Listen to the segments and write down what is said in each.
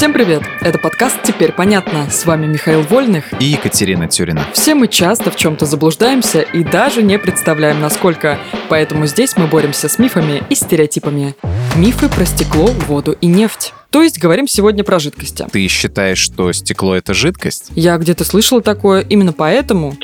Всем привет! Это подкаст «Теперь понятно». С вами Михаил Вольных и Екатерина Тюрина. Все мы часто в чем-то заблуждаемся и даже не представляем, насколько. Поэтому здесь мы боремся с мифами и стереотипами. Мифы про стекло, воду и нефть. То есть говорим сегодня про жидкости. Ты считаешь, что стекло это жидкость? Я где-то слышала такое, именно поэтому...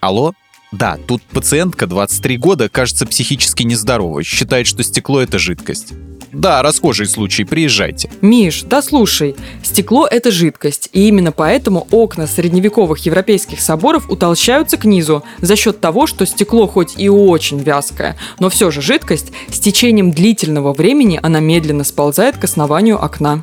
Алло? Да, тут пациентка 23 года, кажется психически нездоровой, считает, что стекло это жидкость. Да, расхожий случай, приезжайте. Миш, да слушай, стекло – это жидкость, и именно поэтому окна средневековых европейских соборов утолщаются к низу за счет того, что стекло хоть и очень вязкое, но все же жидкость, с течением длительного времени она медленно сползает к основанию окна.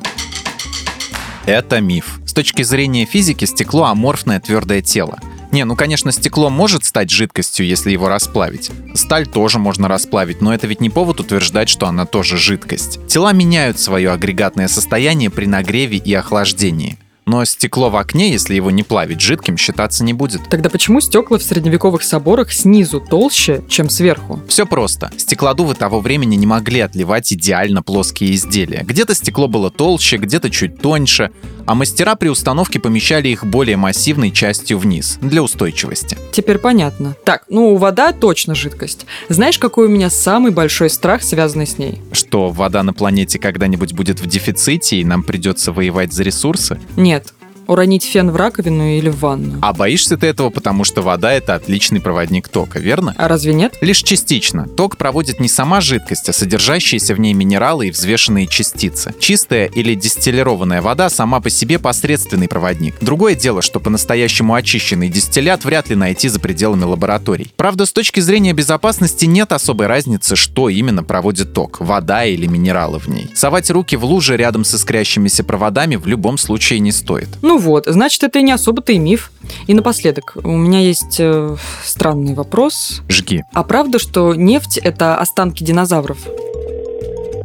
Это миф. С точки зрения физики стекло – аморфное твердое тело. Не, ну конечно, стекло может стать жидкостью, если его расплавить. Сталь тоже можно расплавить, но это ведь не повод утверждать, что она тоже жидкость. Тела меняют свое агрегатное состояние при нагреве и охлаждении. Но стекло в окне, если его не плавить жидким, считаться не будет. Тогда почему стекла в средневековых соборах снизу толще, чем сверху? Все просто. Стеклодувы того времени не могли отливать идеально плоские изделия. Где-то стекло было толще, где-то чуть тоньше, а мастера при установке помещали их более массивной частью вниз, для устойчивости. Теперь понятно. Так, ну вода точно жидкость. Знаешь, какой у меня самый большой страх, связанный с ней? Что вода на планете когда-нибудь будет в дефиците и нам придется воевать за ресурсы? Нет, уронить фен в раковину или в ванну. А боишься ты этого, потому что вода — это отличный проводник тока, верно? А разве нет? Лишь частично. Ток проводит не сама жидкость, а содержащиеся в ней минералы и взвешенные частицы. Чистая или дистиллированная вода сама по себе посредственный проводник. Другое дело, что по-настоящему очищенный дистиллят вряд ли найти за пределами лабораторий. Правда, с точки зрения безопасности нет особой разницы, что именно проводит ток — вода или минералы в ней. Совать руки в луже рядом с искрящимися проводами в любом случае не стоит. Ну вот, значит, это и не особо-то и миф. И напоследок, у меня есть э, странный вопрос. Жги. А правда, что нефть – это останки динозавров?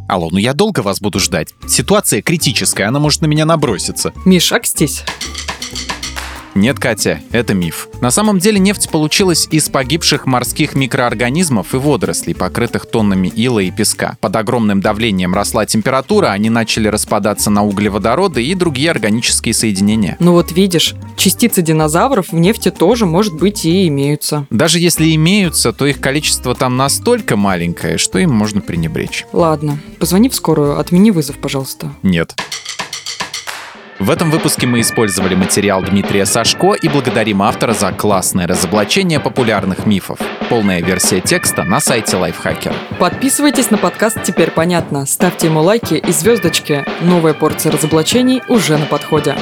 Алло, ну я долго вас буду ждать. Ситуация критическая, она может на меня наброситься. Миш, акстись. Нет, Катя, это миф. На самом деле нефть получилась из погибших морских микроорганизмов и водорослей, покрытых тоннами ила и песка. Под огромным давлением росла температура, они начали распадаться на углеводороды и другие органические соединения. Ну вот видишь, частицы динозавров в нефти тоже, может быть, и имеются. Даже если имеются, то их количество там настолько маленькое, что им можно пренебречь. Ладно, позвони в скорую, отмени вызов, пожалуйста. Нет. В этом выпуске мы использовали материал Дмитрия Сашко и благодарим автора за классное разоблачение популярных мифов. Полная версия текста на сайте Лайфхакер. Подписывайтесь на подкаст «Теперь понятно», ставьте ему лайки и звездочки. Новая порция разоблачений уже на подходе.